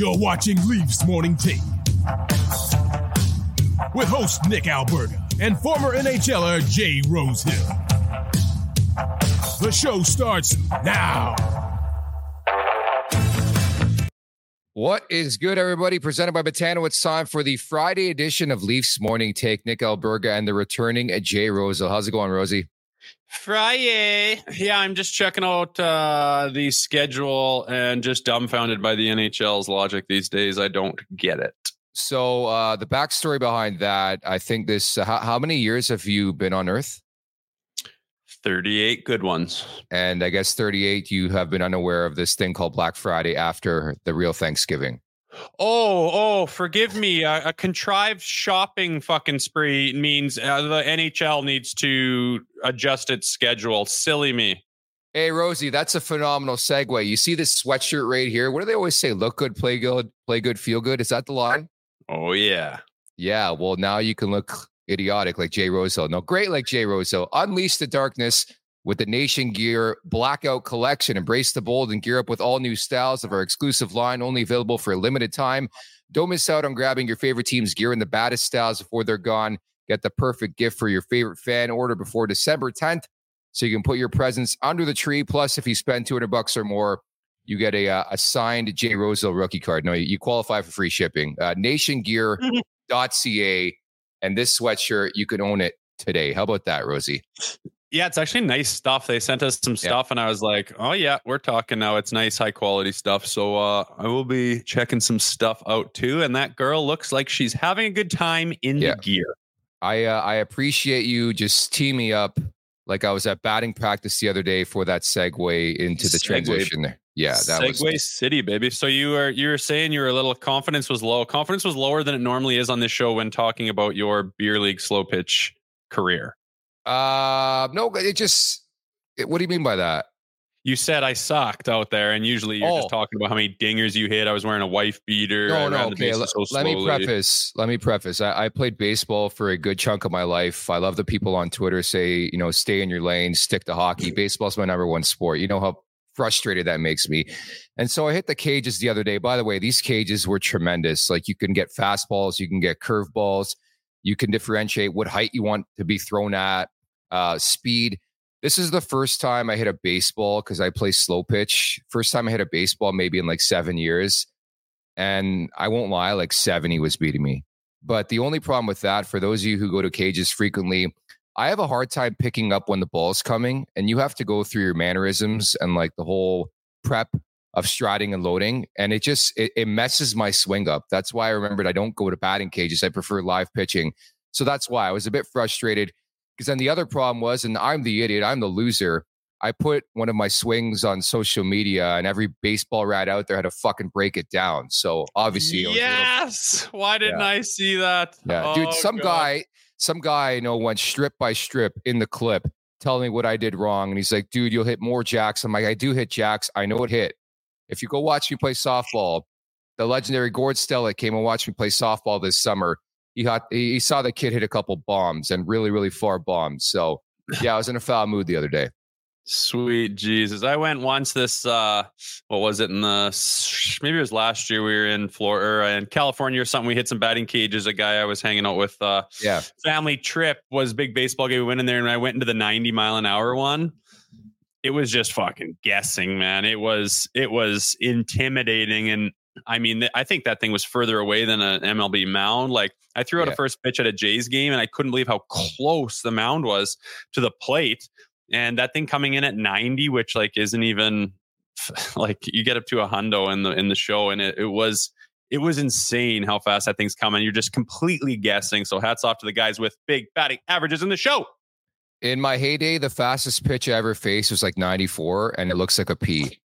You're watching Leafs Morning Take with host Nick Alberga and former NHLer Jay Rosehill. The show starts now. What is good, everybody? Presented by Betano. It's time for the Friday edition of Leafs Morning Take. Nick Alberga and the returning Jay Rosehill. How's it going, Rosie? Friday. Yeah, I'm just checking out uh, the schedule and just dumbfounded by the NHL's logic these days. I don't get it. So uh, the backstory behind that, I think this. Uh, how, how many years have you been on Earth? 38 good ones. And I guess 38, you have been unaware of this thing called Black Friday after the real Thanksgiving. Oh, oh, forgive me. A, a contrived shopping fucking spree means uh, the NHL needs to adjust its schedule. Silly me. Hey, Rosie, that's a phenomenal segue. You see this sweatshirt right here? What do they always say? Look good, play good, play good, feel good. Is that the line? Oh, yeah. Yeah. Well, now you can look idiotic like Jay Rosehill. No, great like Jay Rosehill. Unleash the darkness with the Nation Gear Blackout Collection. Embrace the bold and gear up with all new styles of our exclusive line, only available for a limited time. Don't miss out on grabbing your favorite team's gear in the baddest styles before they're gone. Get the perfect gift for your favorite fan. Order before December 10th so you can put your presents under the tree. Plus, if you spend 200 bucks or more, you get a, uh, a signed Jay Rosehill rookie card. No, you qualify for free shipping. Uh, nationgear.ca. And this sweatshirt, you can own it today. How about that, Rosie? Yeah, it's actually nice stuff. They sent us some stuff, yeah. and I was like, "Oh yeah, we're talking now. It's nice, high quality stuff." So uh, I will be checking some stuff out too. And that girl looks like she's having a good time in yeah. the gear. I uh, I appreciate you just team me up like I was at batting practice the other day for that segue into the segue. transition there. Yeah, that segue was city, baby. So you were you were saying you were a little confidence was low. Confidence was lower than it normally is on this show when talking about your beer league slow pitch career. Uh, no, it just. It, what do you mean by that? You said I sucked out there, and usually you're oh. just talking about how many dingers you hit. I was wearing a wife beater. No, no, okay. Let, so let me preface. Let me preface. I, I, played baseball for a good chunk of my life. I love the people on Twitter say, you know, stay in your lane, stick to hockey. Baseball's my number one sport. You know how frustrated that makes me. And so I hit the cages the other day. By the way, these cages were tremendous. Like you can get fastballs, you can get curveballs, you can differentiate what height you want to be thrown at, uh, speed. This is the first time I hit a baseball because I play slow pitch. First time I hit a baseball maybe in like seven years. And I won't lie, like 70 was beating me. But the only problem with that, for those of you who go to cages frequently, I have a hard time picking up when the ball's coming and you have to go through your mannerisms and like the whole prep of striding and loading, and it just it, it messes my swing up. That's why I remembered I don't go to batting cages. I prefer live pitching. So that's why I was a bit frustrated. Because then the other problem was, and I'm the idiot, I'm the loser. I put one of my swings on social media, and every baseball rat out there had to fucking break it down. So obviously, yes. Little, Why didn't yeah. I see that? Yeah, oh, dude. Some God. guy, some guy, you know, went strip by strip in the clip, telling me what I did wrong, and he's like, "Dude, you'll hit more jacks." I'm like, "I do hit jacks. I know it hit. If you go watch me play softball, the legendary Gord Stellick came and watched me play softball this summer. He got, he saw the kid hit a couple bombs and really, really far bombs. So yeah, I was in a foul mood the other day. Sweet Jesus. I went once this uh what was it in the maybe it was last year we were in Florida in California or something. We hit some batting cages. A guy I was hanging out with uh yeah family trip was big baseball game. We went in there and I went into the 90 mile an hour one. It was just fucking guessing, man. It was it was intimidating and I mean, I think that thing was further away than an MLB mound. Like I threw out yeah. a first pitch at a Jays game, and I couldn't believe how close the mound was to the plate and that thing coming in at 90 which like isn't even like you get up to a hundo in the in the show and it, it was it was insane how fast that thing's coming you're just completely guessing so hats off to the guys with big batting averages in the show in my heyday the fastest pitch i ever faced was like 94 and it looks like a p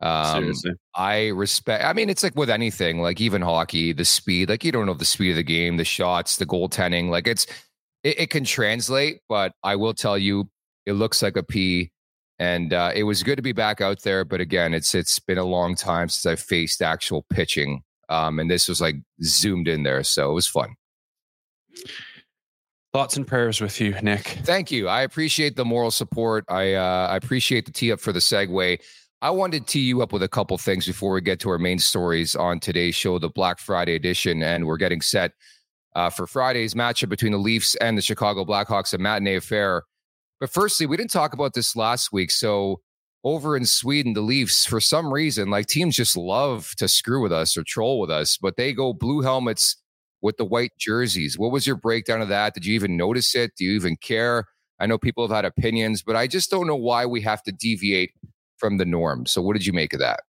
um, Seriously. I respect. I mean, it's like with anything, like even hockey, the speed. Like you don't know the speed of the game, the shots, the goaltending. Like it's it, it can translate, but I will tell you, it looks like a P. And uh, it was good to be back out there, but again, it's it's been a long time since I faced actual pitching, um, and this was like zoomed in there, so it was fun. Thoughts and prayers with you, Nick. Thank you. I appreciate the moral support. I uh, I appreciate the tee up for the segue. I wanted to tee you up with a couple things before we get to our main stories on today's show, the Black Friday edition, and we're getting set uh, for Friday's matchup between the Leafs and the Chicago Blackhawks, a matinee affair. But firstly, we didn't talk about this last week. So over in Sweden, the Leafs, for some reason, like teams just love to screw with us or troll with us, but they go blue helmets with the white jerseys. What was your breakdown of that? Did you even notice it? Do you even care? I know people have had opinions, but I just don't know why we have to deviate from the norm. So, what did you make of that?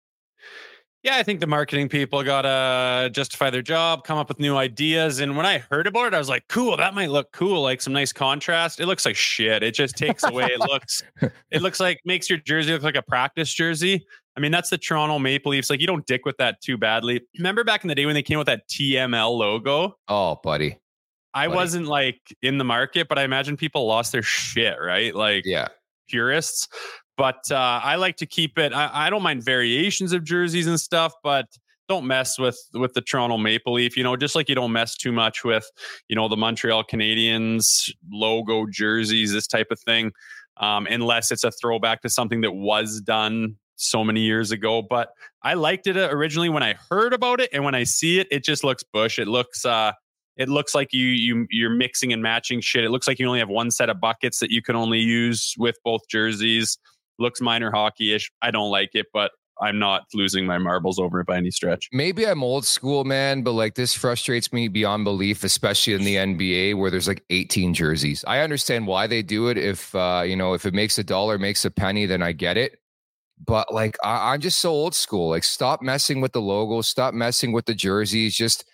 Yeah, I think the marketing people got to justify their job, come up with new ideas. And when I heard about it, I was like, cool, that might look cool, like some nice contrast. It looks like shit. It just takes away, it looks, it looks like makes your jersey look like a practice jersey. I mean, that's the Toronto Maple Leafs. Like, you don't dick with that too badly. Remember back in the day when they came with that TML logo? Oh, buddy. I buddy. wasn't like in the market, but I imagine people lost their shit, right? Like, yeah, purists. But uh, I like to keep it. I, I don't mind variations of jerseys and stuff, but don't mess with with the Toronto Maple Leaf. You know, just like you don't mess too much with you know the Montreal Canadiens logo jerseys, this type of thing, um, unless it's a throwback to something that was done so many years ago. But I liked it uh, originally when I heard about it, and when I see it, it just looks bush. It looks uh, it looks like you you you're mixing and matching shit. It looks like you only have one set of buckets that you can only use with both jerseys looks minor hockey ish. I don't like it, but I'm not losing my marbles over it by any stretch. Maybe I'm old school, man, but like this frustrates me beyond belief, especially in the NBA where there's like 18 jerseys. I understand why they do it. If uh, you know, if it makes a dollar, makes a penny, then I get it. But like I- I'm just so old school. Like, stop messing with the logo, stop messing with the jerseys. Just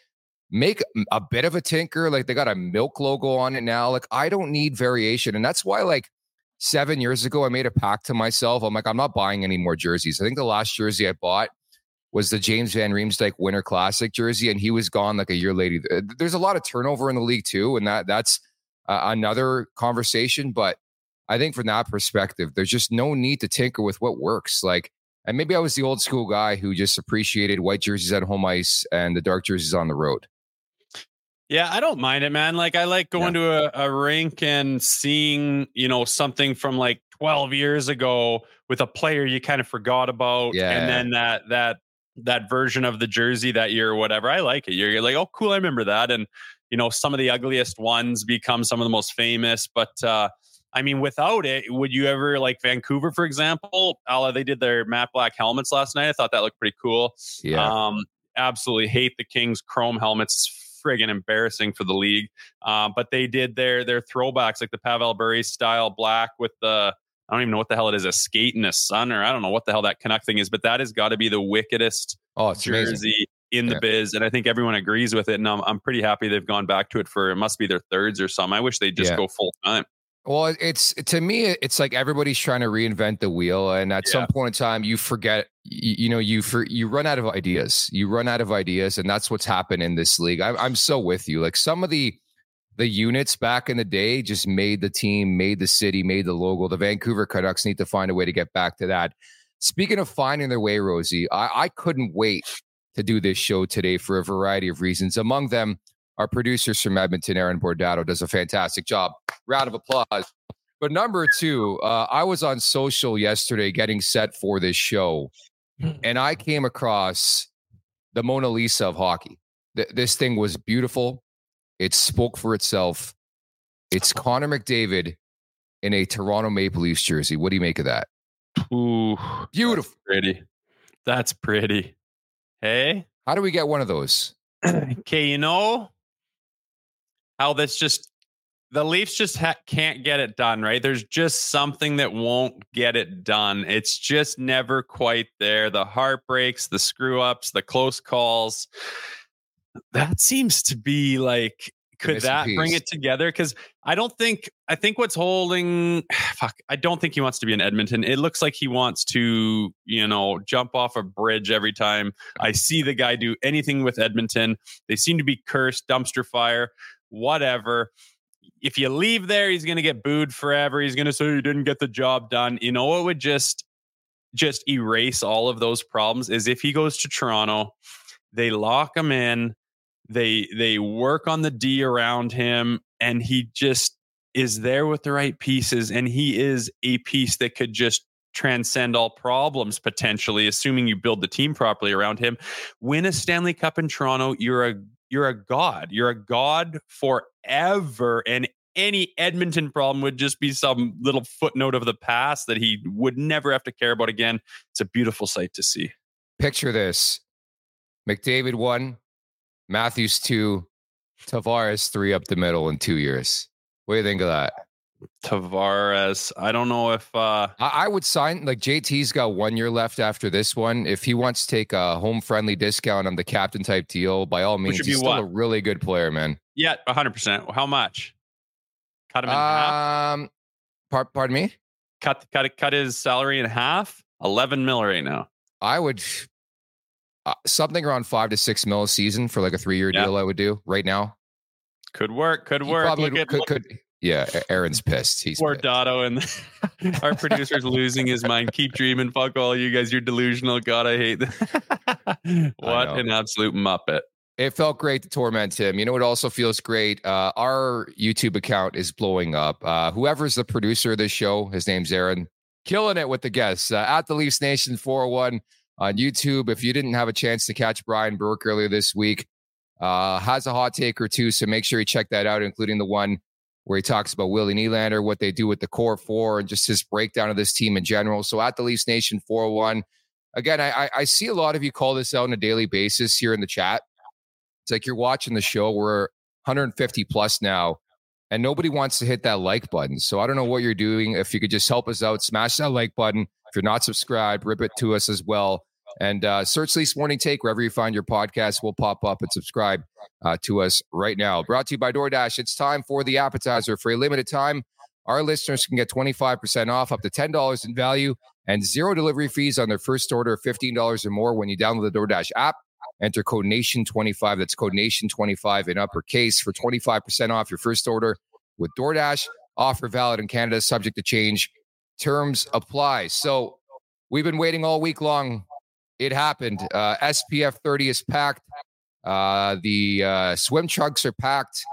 make a bit of a tinker. Like they got a milk logo on it now. Like I don't need variation, and that's why like seven years ago, I made a pact to myself. I'm like, I'm not buying any more jerseys. I think the last jersey I bought was the James Van Riemsdyk Winter Classic jersey, and he was gone like a year later. There's a lot of turnover in the league too, and that that's uh, another conversation. But I think from that perspective, there's just no need to tinker with what works. Like, and maybe I was the old school guy who just appreciated white jerseys at home ice and the dark jerseys on the road. Yeah, I don't mind it, man. Like I like going yeah. to a, a rink and seeing, you know, something from like 12 years ago with a player you kind of forgot about. Yeah. And then that that that version of the jersey that year or whatever. I like it. You're, you're like, oh cool, I remember that. And you know, some of the ugliest ones become some of the most famous. But uh I mean, without it, would you ever like Vancouver, for example? Allah, they did their matte black helmets last night. I thought that looked pretty cool. Yeah. Um, absolutely hate the Kings chrome helmets friggin' embarrassing for the league. Um, but they did their their throwbacks like the Pavel Bure style black with the I don't even know what the hell it is, a skate and a sun, or I don't know what the hell that Canuck thing is, but that has got to be the wickedest oh, it's jersey amazing. in the Yeah. biz. And I think everyone agrees with it. And I'm, I'm pretty happy they've gone back to it for it must be their thirds or something. I wish they'd just Yeah. go full time. Well, it's to me, it's like everybody's trying to reinvent the wheel, and at some point in time, you forget. You, you know, you for you run out of ideas. You run out of ideas, and that's what's happened in this league. I'm I'm so with you. Like some of the the units back in the day just made the team, made the city, made the logo. The Vancouver Canucks need to find a way to get back to that. Speaking of finding their way, Rosie, I, I couldn't wait to do this show today for a variety of reasons. Among them, our producers from Edmonton, Aaron Bordato, does a fantastic job. Round of applause. But number two, uh, I was on social yesterday getting set for this show, Mm. and I came across the Mona Lisa of hockey. Th- this thing was beautiful. It spoke for itself. It's Connor McDavid in a Toronto Maple Leafs jersey. What do you make of that? Ooh, Beautiful. pretty. That's pretty. Hey, How do we get one of those? okay, you know how this just the Leafs just ha- can't get it done, right? There's just something that won't get it done. It's just never quite there. The heartbreaks, the screw ups, the close calls. That seems to be like could that bring it together? Because I don't think I think what's holding fuck, I don't think he wants to be in Edmonton. It looks like he wants to, you know, jump off a bridge every time I see the guy do anything with Edmonton. They seem to be cursed, dumpster fire, whatever. If you leave there, he's going to get booed forever. He's going to say you didn't get the job done. You know what would just just erase all of those problems is if he goes to Toronto, they lock him in, they they work on the D around him and he just is there with the right pieces and he is a piece that could just transcend all problems potentially assuming you build the team properly around him win a Stanley Cup in Toronto you're a you're a god you're a god forever and any Edmonton problem would just be some little footnote of the past that he would never have to care about again it's a beautiful sight to see Picture this McDavid one, Matthews two, Tavares three up the middle in two years. What do you think of that? Tavares I don't know if uh I, I would sign like JT's got one year left after this one. If he wants to take a home friendly discount on the captain type deal, by all means, he's still what? a really good player, man. Yeah, hundred percent. How much? Cut him in half. Um, par- pardon me. Cut cut cut his salary in half. Eleven mil right now. I would uh, something around five to six mil a season for like a three year Yeah. deal. I would do right now. Could work. Could He work. probably could, could. Yeah, Aaron's pissed. He's poor pissed. Dotto and our producer's losing his mind. Keep dreaming. Fuck all you guys. You're delusional. God, I hate that. what an absolute muppet. It felt great to torment him. You know, it also feels great. Uh, our YouTube account is blowing up. Uh, whoever's the producer of this show, his name's Aaron, killing it with the guests uh, at the Leafs Nation 401 on YouTube. If you didn't have a chance to catch Brian Burke earlier this week, uh, has a hot take or two. So make sure you check that out, including the one where he talks about Willie Nylander, what they do with the core four, and just his breakdown of this team in general. So at the Leafs Nation 401. Again, I, I, I see a lot of you call this out on a daily basis here in the chat. It's like you're watching the show. We're 150 plus now, and nobody wants to hit that like button. So I don't know what you're doing. If you could just help us out, smash that like button. If you're not subscribed, rip it to us as well. And uh, search Leafs Morning Take wherever you find your podcast. We'll pop up and subscribe uh, to us right now. Brought to you by DoorDash. It's time for the appetizer. For a limited time, our listeners can get 25% off, up to $10 in value, and zero delivery fees on their first order of $15 or more when you download the DoorDash app. Enter code NATION25. That's code NATION25 in uppercase for 25% off your first order with DoorDash. Offer valid in Canada, subject to change. Terms apply. So we've been waiting all week long. It happened. Uh, SPF 30 is packed. Uh, the uh, swim trunks are packed.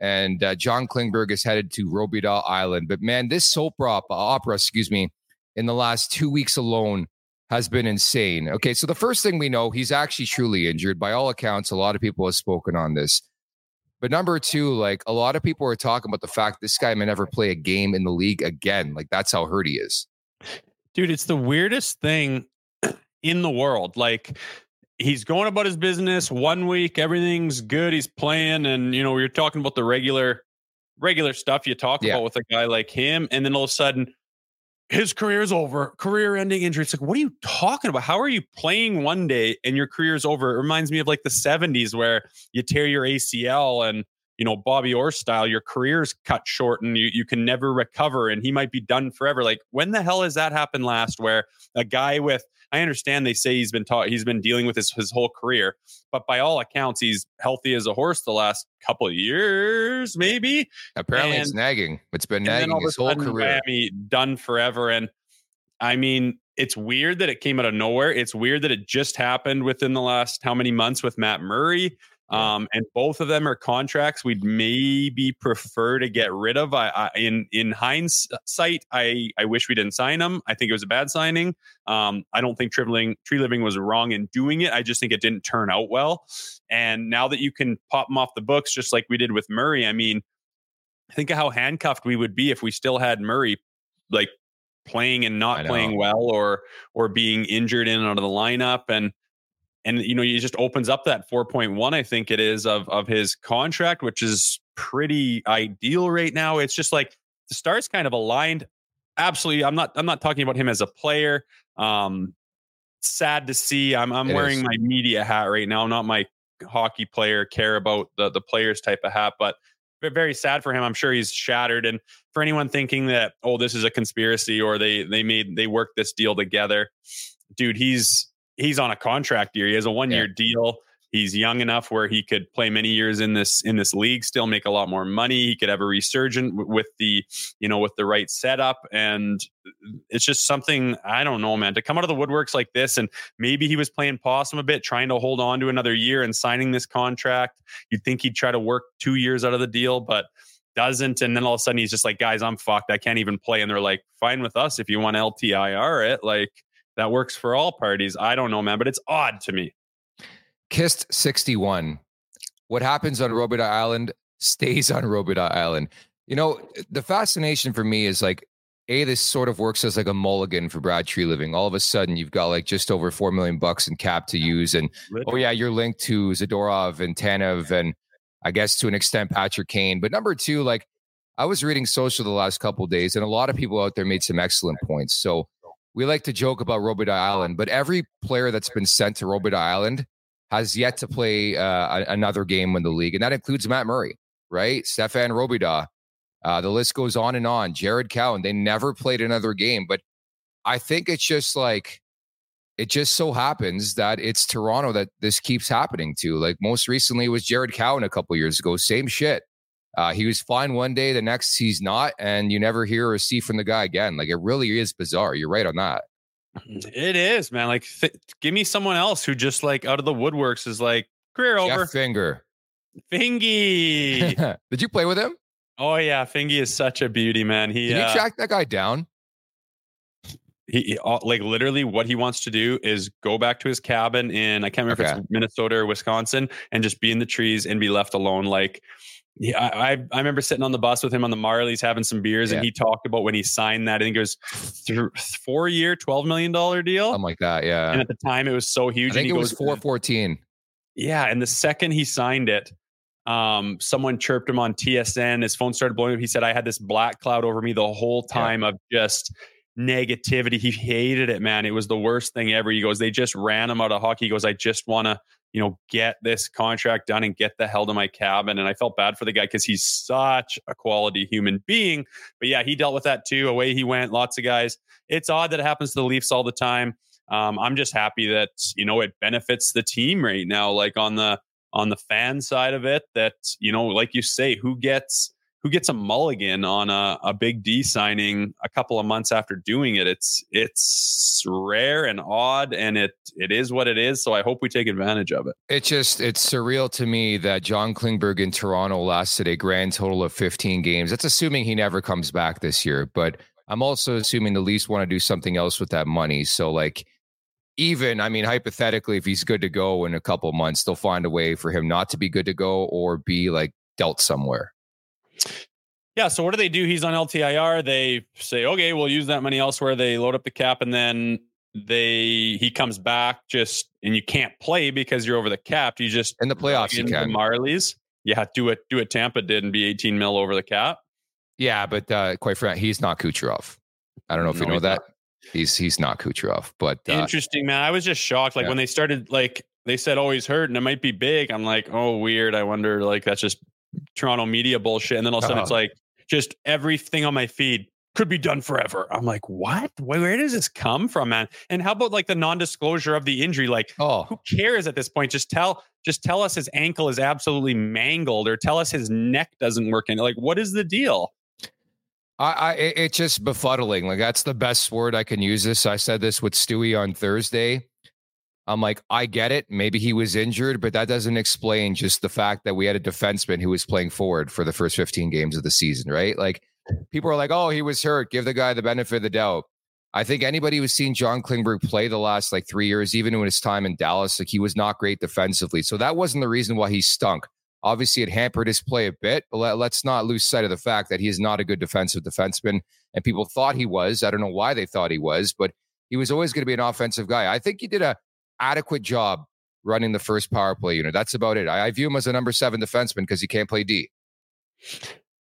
And uh, John Klingberg is headed to Robidas Island. But man, this soap opera, opera, excuse me, in the last two weeks alone has been insane. Okay, so the first thing we know, he's actually truly injured. By all accounts, a lot of people have spoken on this. But number two, like a lot of people are talking about the fact this guy may never play a game in the league again. Like that's how hurt he is. Dude, it's the weirdest thing in the world. Like he's going about his business one week, everything's good, he's playing, and you know, you're talking about the regular regular stuff you talk Yeah. about with a guy like him, and then all of a sudden, his career is over, career ending injury. It's like, what are you talking about? How are you playing one day and your career is over? It reminds me of like the 70s where you tear your ACL and you know, Bobby Orr style, your career's cut short and you, you can never recover and he might be done forever. Like, when the hell has that happened last where a guy with, I understand they say he's been taught, he's been dealing with his, his whole career, but by all accounts, he's healthy as a horse the last couple of years, maybe. Apparently and, it's nagging. It's been nagging his whole career. Miami done forever. And I mean, it's weird that it came out of nowhere. It's weird that it just happened within the last how many months with Matt Murray. Um, and both of them are contracts we'd maybe prefer to get rid of. I, I, in in hindsight, I I wish we didn't sign them. I think it was a bad signing. Um, I don't think Tree Living was wrong in doing it. I just think it didn't turn out well. And now that you can pop them off the books, just like we did with Murray, I mean, think of how handcuffed we would be if we still had Murray like playing and not playing well or or being injured in and out of the lineup and and you know he just opens up that 4.1 i think it is of of his contract which is pretty ideal right now. It's just like the stars kind of aligned. Absolutely i'm not i'm not talking about him as a player. Um sad to see. I'm i'm it wearing is. my media hat right now not my hockey player care about the the players type of hat but very sad for him. I'm sure he's shattered. And for anyone thinking that oh this is a conspiracy or they they made they worked this deal together dude he's he's on a contract year. He has a one year yeah. deal. He's young enough where he could play many years in this in this league, still make a lot more money. He could have a resurgent with the you know with the right setup, and it's just something I don't know, man. To come out of the woodworks like this, and maybe he was playing possum a bit, trying to hold on to another year and signing this contract. You'd think he'd try to work two years out of the deal, but doesn't. And then all of a sudden he's just like, guys, I'm fucked. I can't even play. And they're like, fine with us if you want LTIR it. Like that works for all parties. I don't know, man, but it's odd to me. Kissed 61. What happens on Robidas Island stays on Robidas Island. You know, the fascination for me is like, A, this sort of works as like a mulligan for Brad Treliving. All of a sudden, you've got like just over 4 million bucks in cap to use. And oh, yeah, you're linked to Zadorov and Tanev and I guess to an extent Patrick Kane. But number two, like, I was reading social the last couple days, and a lot of people out there made some excellent points. So we like to joke about Robidas Island, but every player that's been sent to Robidas Island has yet to play uh, another game in the league, and that includes Matt Murray, right? Stephane Robidas. Uh, the list goes on and on. Jared Cowen, they never played another game, but I think it's just like it just so happens that it's Toronto that this keeps happening to. Like most recently was Jared Cowen a couple years ago, same shit. Uh, he was fine one day, the next he's not, and you never hear or see from the guy again. Like it really is bizarre. You're right on that. It is, man. Like, th- give me someone else who just like out of the woodworks is like career Jeff over. Finger, Fingy. Did you play with him? Oh yeah, Fingy is such a beauty, man. He Did you uh, track that guy down? He, he, like literally what he wants to do is go back to his cabin in I can't remember okay. if it's Minnesota or Wisconsin and just be in the trees and be left alone. Like yeah, I I remember sitting on the bus with him on the Marlies having some beers, yeah. and he talked about when he signed that. I think it was th- four year, twelve million dollar deal, something like that. Yeah, and at the time it was so huge. I think it was four fourteen. Yeah, and the second he signed it, um, someone chirped him on TSN. His phone started blowing up. He said, "I had this black cloud over me the whole time yeah. of just." negativity he hated it man it was the worst thing ever he goes they just ran him out of hockey he goes i just want to you know, get this contract done and get the hell to my cabin. And I felt bad for the guy because he's such a quality human being. But yeah, he dealt with that too. Away he went. Lots of guys. It's odd that it happens to the Leafs all the time. Um, I'm just happy that you know it benefits the team right now. Like on the on the fan side of it, that you know, like you say, who gets who gets a mulligan on a, a big D signing a couple of months after doing it. It's it's rare and odd, and it it is what it is. So I hope we take advantage of it. It's just it's surreal to me that John Klingberg in Toronto lasted a grand total of 15 games. That's assuming he never comes back this year, but I'm also assuming the Leafs want to do something else with that money. So like even I mean hypothetically, if he's good to go in a couple months, they'll find a way for him not to be good to go or be like dealt somewhere. Yeah. So what do they do? He's on LTIR. They say, okay, we'll use that money elsewhere. They load up the cap, and then they he comes back just and you can't play because you're over the cap. You just in the playoffs you can. Marlies. Yeah, do it. Do it. Tampa did and be 18 mil over the cap. Yeah, but uh, quite frankly, he's not Kucherov. I don't know if No, you know that. not. He's he's not Kucherov, but uh, Interesting, man. I was just shocked. Like Yeah. when they started, like they said, "Oh, he's hurt and it might be big." I'm like, "Oh, weird." I wonder, like that's just Toronto media bullshit. And then all of a sudden, it's Uh-huh. like just everything on my feed could be done forever. I'm like, what? Where, where does this come from, man? And how about like the non-disclosure of the injury? Like, oh, who cares at this point? Just tell, just tell us his ankle is absolutely mangled, or tell us his neck doesn't work. And like, what is the deal? I, I it's just befuddling. Like that's the best word I can use. This I said this with Stewie on Thursday. I'm like, I get it. Maybe he was injured, but that doesn't explain just the fact that we had a defenseman who was playing forward for the first 15 games of the season, right? Like people are like, oh, he was hurt. Give the guy the benefit of the doubt. I think anybody who's seen John Klingberg play the last like three years, even in his time in Dallas, like he was not great defensively. So that wasn't the reason why he stunk. Obviously, it hampered his play a bit, but let, let's not lose sight of the fact that he is not a good defensive defenseman. And people thought he was. I don't know why they thought he was, but he was always going to be an offensive guy. I think he did a adequate job running the first power play unit. That's about it. I, I view him as a number seven defenseman because he can't play D.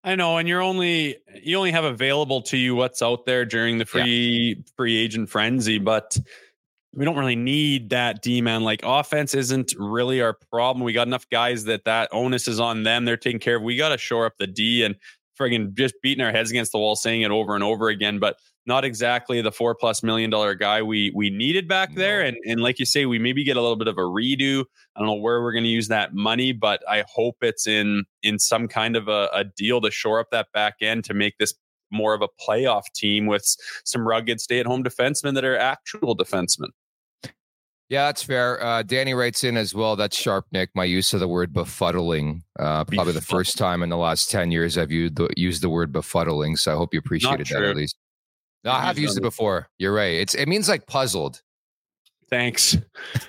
I know, and you're only you only have available to you what's out there during the free free agent frenzy, but we don't really need that D man. Like offense isn't really our problem. We got enough guys that that onus is on them. They're taking care of. We got to shore up the D and friggin' just beating our heads against the wall, saying it over and over again. But not exactly the four plus million dollar guy we we needed back there. And and like you say, we maybe get a little bit of a redo. I don't know where we're going to use that money, but I hope it's in in some kind of a, a deal to shore up that back end to make this more of a playoff team with some rugged stay at home defensemen that are actual defensemen. Yeah, that's fair. Uh, Danny writes in as well. That's sharp, Nick. My use of the word befuddling. Uh, probably the first time in the last 10 years I've used the, used the word befuddling. So I hope you appreciated that at least. No, I I've used used it before. You're right. It's It means like puzzled. Thanks.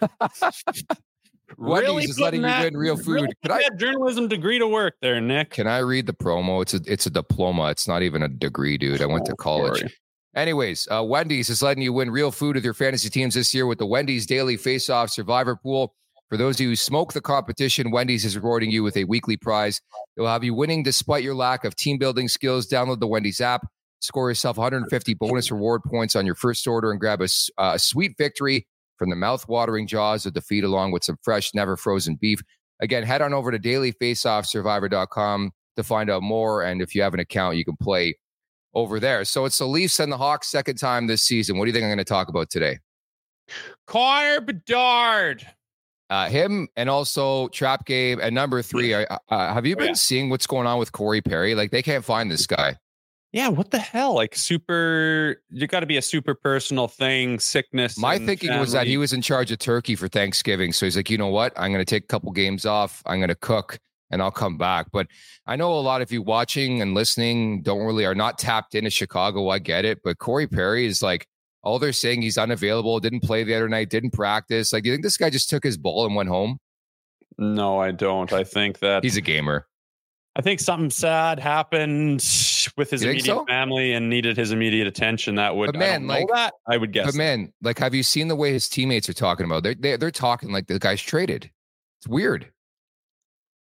Wendy's is letting you putting win real really food. Could putting I- that journalism degree to work there, Nick? Can I read the promo? It's a it's a diploma. It's not even a degree, dude. I went to Oh, college. sorry. Anyways, uh, Wendy's is letting you win real food with your fantasy teams this year with the Wendy's Daily Face Off Survivor Pool. For those of you who smoke the competition, Wendy's is rewarding you with a weekly prize. It will have you winning despite your lack of team building skills. Download the Wendy's app, score yourself 150 bonus reward points on your first order, and grab a, s- uh, a sweet victory from the mouth-watering jaws of defeat, along with some fresh, never frozen beef. Again, head on over to dailyfaceoffsurvivor.com to find out more. And if you have an account, you can play over there. So it's the Leafs and the Hawks' second time this season. What do you think I'm going to talk about today? Connor Bedard. Uh, him and also Trap Game and number three. Uh, uh, have you Oh, been yeah. seeing what's going on with Corey Perry? Like they can't find this guy. Yeah, what the hell? Like super, you got to be a super personal thing. Sickness. My thinking was that he was in charge of Turkey for Thanksgiving. So he's like, you know what? I'm going to take a couple games off. I'm going to cook and I'll come back. But I know a lot of you watching and listening don't really are not tapped into Chicago. I get it. But Corey Perry is like, all they're saying he's unavailable, didn't play the other night, didn't practice. Like, you think this guy just took his ball and went home? No, I don't. I think that He's a gamer. I think something sad happened with his immediate so? family and needed his immediate attention. That would, But I man, know like- that. I would guess. But man, like, have you seen the way his teammates are talking about? They're they're, they're talking like the guy's traded. It's weird.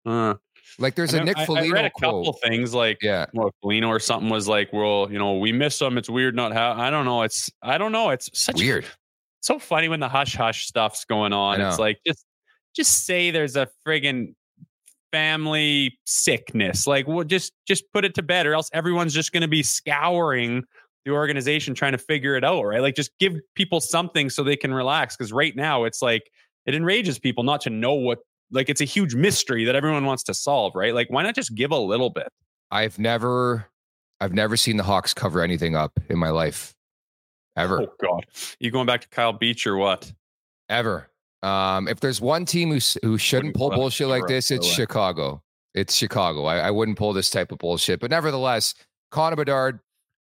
Uh, Like, there's I a Nick I, I Foligno read a couple quote. things like Yeah, well, Foligno or something was like, well, you know, we miss him. It's weird not how. I don't know. It's I don't know. It's such weird. so funny when the hush hush stuff's going on. It's like just just say there's a friggin' family sickness. Like, well, just just put it to bed, or else everyone's just going to be scouring the organization trying to figure it out. Right? Like, just give people something so they can relax. Because right now, it's like it enrages people not to know what. Like, it's a huge mystery that everyone wants to solve. Right? Like, why not just give a little bit? I've never, I've never seen the Hawks cover anything up in my life, ever, Oh God, you going back to Kyle Beach or what? ever. Um, if there's one team who who shouldn't pull bullshit like this, it's. Chicago. It's Chicago. I, I wouldn't pull this type of bullshit. But nevertheless, Connor Bedard,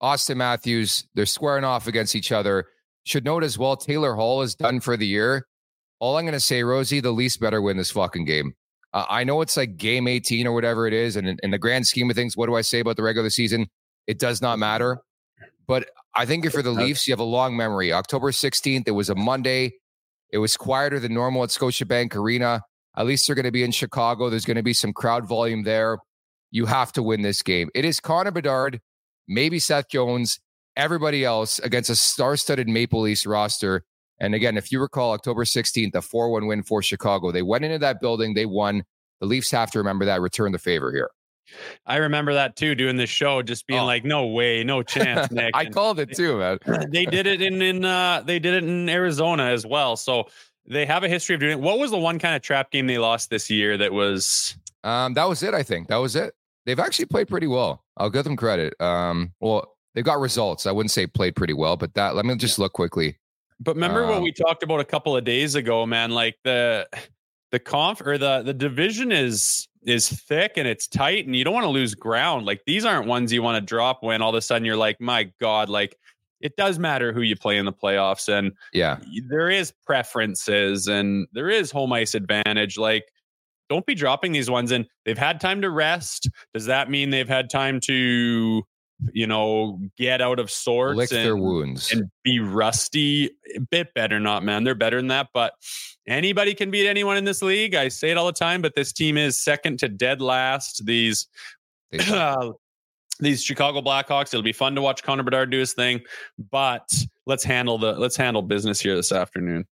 Auston Matthews, they're squaring off against each other. Should note as well, Taylor Hall is done for the year. All I'm going to say, Rosie, the least better win this fucking game. Uh, I know it's like game 18 or whatever it is. And in, in the grand scheme of things, what do I say about the regular season? It does not matter. But I think if you're the Leafs, you have a long memory. October 16th, it was a Monday. It was quieter than normal at Scotiabank Arena. At least they're going to be in Chicago. There's going to be some crowd volume there. You have to win this game. It is Connor Bedard, maybe Seth Jones, everybody else against a star-studded Maple Leafs roster. And again, if you recall, October 16th, a 4-1 win for Chicago. They went into that building, they won. The Leafs have to remember that, return the favor here. I remember that too, doing this show, just being oh. like, "No way, no chance." Nick. I called it too, man. they did it in in uh, they did it in Arizona as well. So they have a history of doing it. What was the one kind of trap game they lost this year that was? Um, that was it. I think that was it. They've actually played pretty well. I'll give them credit. Um, well, they got results. I wouldn't say played pretty well, but that. Let me just look quickly. But remember um, what we talked about a couple of days ago, man. Like the the conf or the the division is is thick and it's tight and you don't want to lose ground. Like these aren't ones you want to drop when all of a sudden you're like, my God, like it does matter who you play in the playoffs. And yeah, there is preferences and there is home ice advantage. Like, don't be dropping these ones and they've had time to rest. Does that mean they've had time to, you know, get out of sorts lick and, their wounds and be rusty? A bit better, not man. They're better than that, but anybody can beat anyone in this league. I say it all the time, but this team is second to dead last. These uh, these Chicago Blackhawks. It'll be fun to watch Connor Bedard do his thing, but let's handle the let's handle business here this afternoon.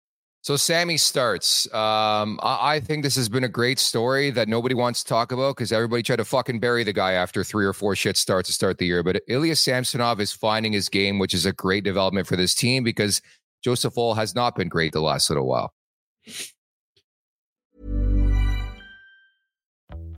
So Sammy starts. Um, I, I, think this has been a great story that nobody wants to talk about because everybody tried to fucking bury the guy after three or four shit starts to start the year. But Ilya Samsonov is finding his game, which is a great development for this team because Joseph Woll has not been great the last little while.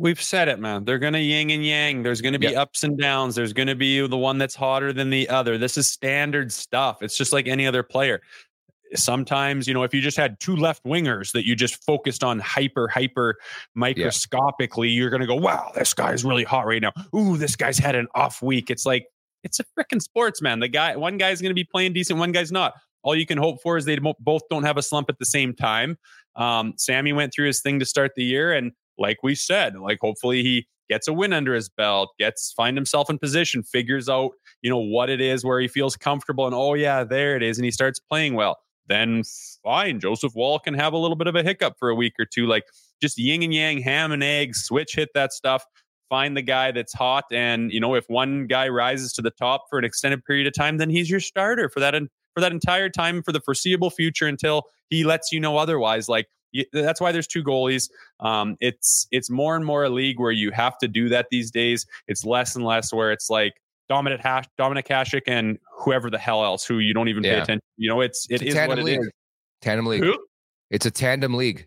We've said it, man. They're going to yin and yang. There's going to be yep. ups and downs. There's going to be the one that's hotter than the other. This is standard stuff. It's just like any other player. Sometimes, you know, if you just had two left wingers that you just focused on hyper, hyper microscopically, you're going to go, wow, this guy's really hot right now. Ooh, this guy's had an off week. It's like, it's a freaking sports, man. The guy, one guy's going to be playing decent, one guy's not. All you can hope for is they both don't have a slump at the same time. Um, Sammy went through his thing to start the year, and like we said, like hopefully he gets a win under his belt, gets find himself in position, figures out, you know, what it is where he feels comfortable and oh yeah, there it is and he starts playing well. Then fine, Joseph Woll can have a little bit of a hiccup for a week or two like just yin and yang, ham and eggs, switch hit that stuff, find the guy that's hot and you know, if one guy rises to the top for an extended period of time, then he's your starter for that for that entire time for the foreseeable future until he lets you know otherwise like that's why there's two goalies. Um, it's it's more and more a league where you have to do that these days. It's less and less where it's like Dominic Hash, Dominik Hasek and whoever the hell else who you don't even yeah. pay attention. You know, it's it it's is what league. it is. Tandem league. Who? It's a tandem league.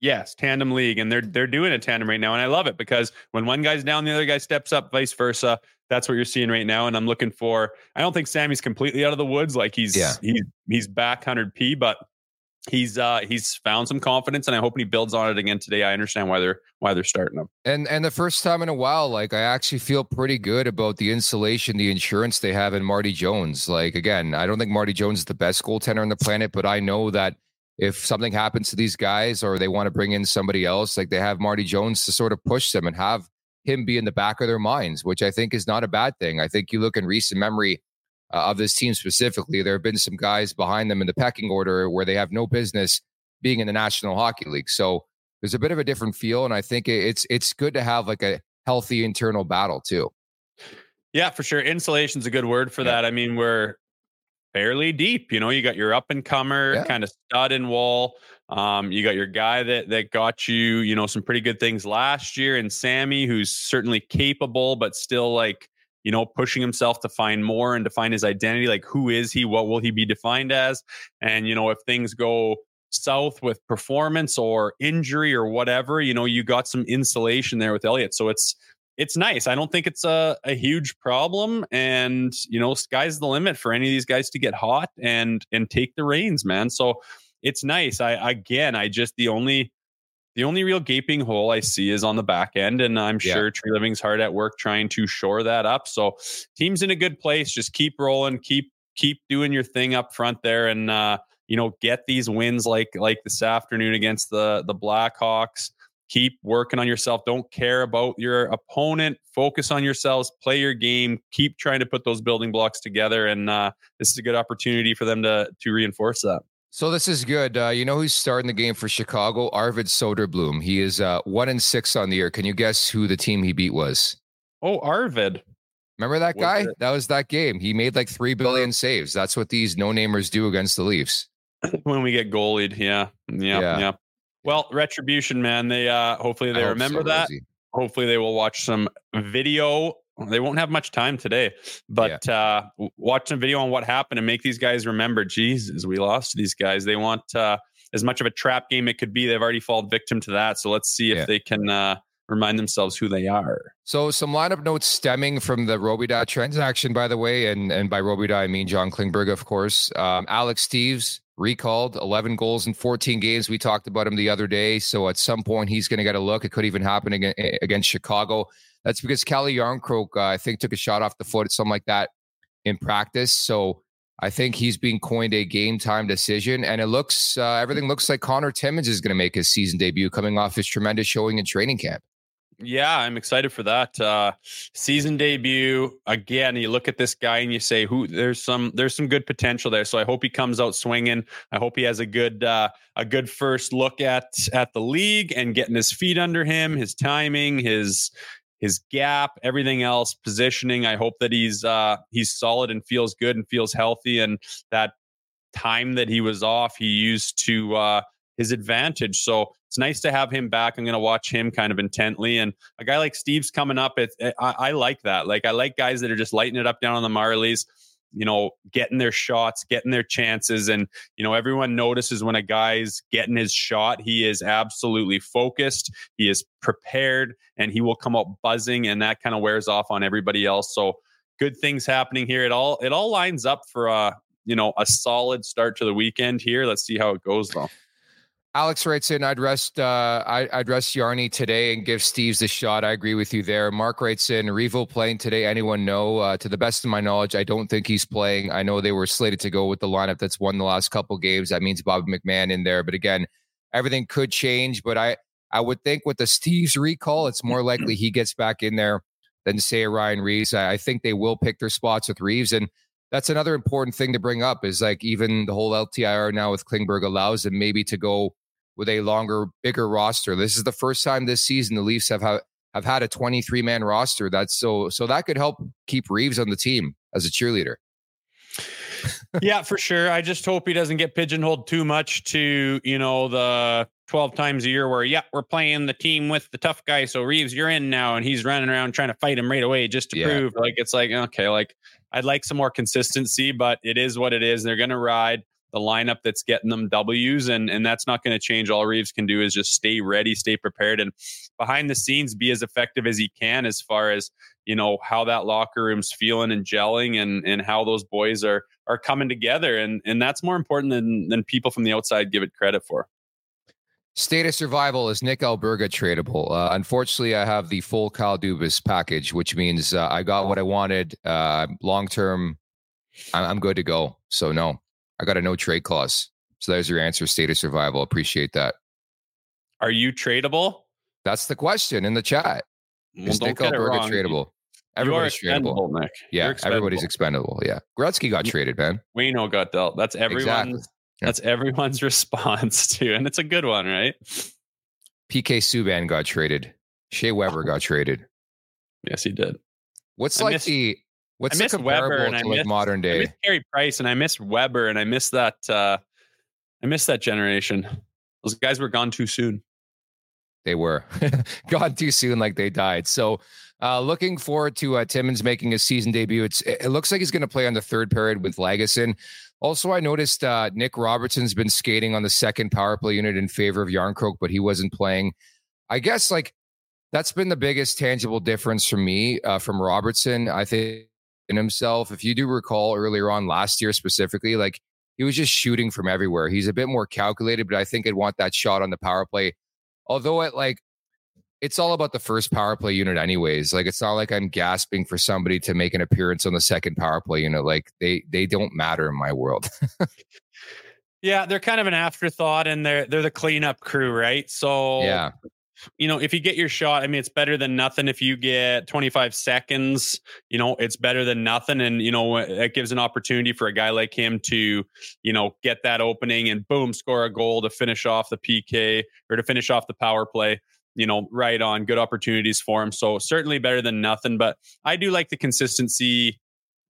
Yes, tandem league, and they're they're doing a tandem right now, and I love it because when one guy's down, the other guy steps up, vice versa. That's what you're seeing right now, and I'm looking for. I don't think Sammy's completely out of the woods, like he's yeah. he's he's back hundred p, but he's uh he's found some confidence and I hope he builds on it again today. I understand why they're why they're starting him. And and the first time in a while, like I actually feel pretty good about the insulation, the insurance they have in Marty Jones. Like again, I don't think Marty Jones is the best goaltender on the planet, but I know that if something happens to these guys or they want to bring in somebody else, like they have Marty Jones to sort of push them and have him be in the back of their minds, which I think is not a bad thing. I think you look in recent memory uh, of this team specifically. There have been some guys behind them in the pecking order where they have no business being in the National Hockey League. So there's a bit of a different feel, and I think it's it's good to have like a healthy internal battle too. Yeah, for sure. Insulation's a good word for yeah. that. I mean, we're fairly deep. You know, you got your up and comer, yeah. kind of stud and Woll. Um, you got your guy that that got you, you know, some pretty good things last year, and Sammy, who's certainly capable, but still like, you know, pushing himself to find more and to find his identity. Like, who is he? What will he be defined as? And you know, if things go south with performance or injury or whatever, you know, you got some insulation there with Elliott. So it's it's nice. I don't think it's a, a huge problem. And, you know, sky's the limit for any of these guys to get hot and and take the reins, man. So it's nice. I again I just the only the only real gaping hole I see is on the back end, and I'm yeah. sure Treliving's hard at work trying to shore that up. So team's in a good place. Just keep rolling, keep keep doing your thing up front there, and uh, you know get these wins like like this afternoon against the the Blackhawks keep working on yourself. Don't care about your opponent. Focus on yourselves. Play your game. Keep trying to put those building blocks together. And uh, this is a good opportunity for them to to reinforce that. So this is good. Uh, you know who's starting the game for Chicago? Arvid Soderblom. He is uh, one and six on the year. Can you guess who the team he beat was? Oh, Arvid. Remember that guy? That was that game. He made like three billion saves. That's what these no namers do against the Leafs. when we get goalied, yeah, yeah, yeah. yeah. Well, retribution, man. They uh hopefully they remember so, that. Rosie. Hopefully they will watch some video. They won't have much time today, but yeah. uh watch some video on what happened and make these guys remember. Jesus, we lost these guys. They want uh as much of a trap game it could be. They've already fallen victim to that. So let's see if yeah. they can uh remind themselves who they are. So some lineup notes stemming from the Robidas transaction, by the way, and and by Robidas I mean John Klingberg, of course. Um, Alex Steeves recalled 11 goals in 14 games. We talked about him the other day. So at some point, he's going to get a look. It could even happen against Chicago. That's because Calle Jarnkrok, uh, I think, took a shot off the foot, something like that in practice. So I think he's being coined a game time decision. And it looks, uh, everything looks like Connor Timmins is going to make his season debut coming off his tremendous showing in training camp. Yeah, I'm excited for that uh, season debut. Again, you look at this guy and you say, "Who?" There's some there's some good potential there. So I hope he comes out swinging. I hope he has a good uh, a good first look at at the league and getting his feet under him, his timing, his his gap, everything else, positioning. I hope that he's uh, he's solid and feels good and feels healthy, and that time that he was off, he used to uh, his advantage. So it's nice to have him back. I'm going to watch him kind of intently. And a guy like Steeves coming up. It, it I, I, like that. Like I like guys that are just lighting it up down on the Marlies. You know, getting their shots, getting their chances, and you know everyone notices when a guy's getting his shot. He is absolutely focused. He is prepared, and he will come out buzzing, and that kind of wears off on everybody else. So good things happening here. It all it all lines up for a you know a solid start to the weekend here. Let's see how it goes though. Alex writes in, I'd rest, uh, I, I'd rest Yarny today and give Steeves a shot. I agree with you there. Mark writes in, Revo playing today. Anyone know? Uh, to the best of my knowledge, I don't think he's playing. I know they were slated to go with the lineup that's won the last couple games. That means Bobby McMann in there. But again, everything could change. But I, I would think with the Steeves recall, it's more likely he gets back in there than say Ryan Reaves. I, I think they will pick their spots with Reaves And that's another important thing to bring up is like even the whole LTIR now with Klingberg allows them maybe to go with a longer, bigger roster. This is the first time this season the Leafs have ha- have had a 23 man roster. That's so so that could help keep Reaves on the team as a cheerleader. yeah, for sure. I just hope he doesn't get pigeonholed too much to, you know, the 12 times a year where, yeah, we're playing the team with the tough guy. So Reaves, you're in now. And he's running around trying to fight him right away just to yeah. prove like it's like, okay, like I'd like some more consistency, but it is what it is. They're going to ride the lineup that's getting them W's, and and that's not going to change. All Reaves can do is just stay ready, stay prepared, and behind the scenes be as effective as he can as far as you know how that locker room's feeling and gelling, and and how those boys are are coming together, and and that's more important than than people from the outside give it credit for. State of survival is Nick Alberga tradable. Uh, unfortunately, I have the full Kyle Dubas package, which means uh, I got what I wanted. Uh, long term, I'm good to go. So no, I got a no trade clause. So there's your answer, state of survival. Appreciate that. Are you tradable? That's the question in the chat. Mm, well, Is Nick Alberga tradable? Everybody's tradable. Nick. Yeah, everybody's expendable. Yeah. Gretzky got traded, man. Wayno got dealt. That's everyone's exactly. yeah. that's everyone's response to, and it's a good one, right? PK Subban got traded. Shea Weber got traded. Yes, he did. What's I like miss- the What's I miss Weber and I like miss, modern day? I miss Carey Price and I miss Weber and I miss that. Uh, I miss that generation. Those guys were gone too soon. They were gone too soon, like they died. So, uh, looking forward to uh, Timmins making his season debut. It's, it looks like he's going to play on the third period with Lagesson. Also, I noticed uh, Nick Robertson's been skating on the second power play unit in favor of Jarnkrok, but he wasn't playing. I guess like that's been the biggest tangible difference for me uh, from Robertson. I think in himself. If you do recall earlier on last year specifically, like he was just shooting from everywhere. He's a bit more calculated, but I think I'd want that shot on the power play. Although it like it's all about the first power play unit anyways. Like it's not like I'm gasping for somebody to make an appearance on the second power play unit. Like they they don't matter in my world. yeah, they're kind of an afterthought and they're they're the cleanup crew, right? So yeah you know, if you get your shot, I mean, it's better than nothing. If you get 25 seconds, you know, it's better than nothing. And, you know, it gives an opportunity for a guy like him to, you know, get that opening and boom, score a goal to finish off the PK or to finish off the power play you know, right on. Good opportunities for him. So certainly better than nothing. But I do like the consistency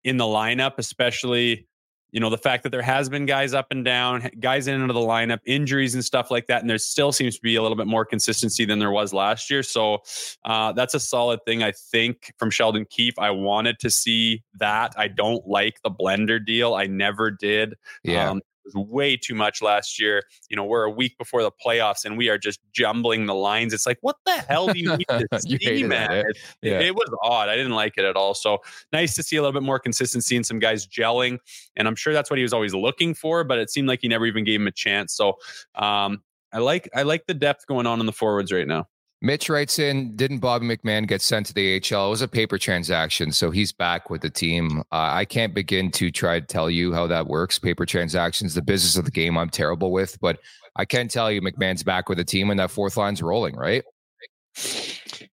in the lineup, especially you know the fact that there has been guys up and down guys in and out of the lineup injuries and stuff like that and there still seems to be a little bit more consistency than there was last year. So uh, that's a solid thing i think from sheldon keefe. I wanted to see that. I don't like the blender deal. I never did. Yeah. Um, was way too much last year. You know, we're a week before the playoffs and we are just jumbling the lines. It's like, what the hell do you need to see, man? It. Yeah. It, it was odd. I didn't like it at all. So nice to see a little bit more consistency and some guys gelling. And I'm sure that's what he was always looking for, but it seemed like he never even gave him a chance. So um, I like I like the depth going on in the forwards right now. Mitch writes in, didn't Bobby McMann get sent to the AHL? It was a paper transaction, so he's back with the team. Uh, I can't begin to try to tell you how that works. Paper transactions, the business of the game, I'm terrible with, but I can tell you McMann's back with the team and that fourth line's rolling, right?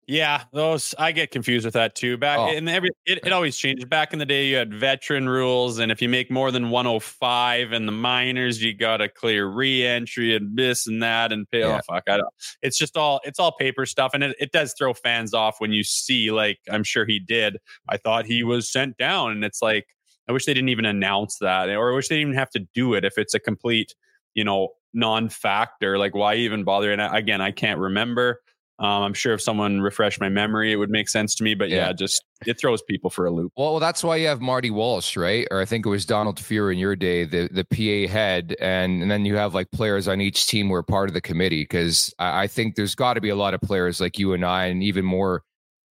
Yeah, those I get confused with that too. Back oh. in every it, it always changes. Back in the day, you had veteran rules, and if you make more than 105 in the minors, you got to clear re-entry and this and that and pay. Oh, yeah. Oh fuck, I don't. It's just all it's all paper stuff, and it, it does throw fans off when you see like I'm sure he did. I thought he was sent down, and it's like I wish they didn't even announce that, or I wish they didn't even have to do it if it's a complete you know non-factor. Like why even bother? And I, again, I can't remember. Um, I'm sure if someone refreshed my memory, it would make sense to me. But yeah, yeah, just it throws people for a loop. Well, well, that's why you have Marty Walsh, right? Or I think it was Donald Fehr in your day, the the PA head, and, and then you have like players on each team who are part of the committee. Because I, I think there's got to be a lot of players like you and I, and even more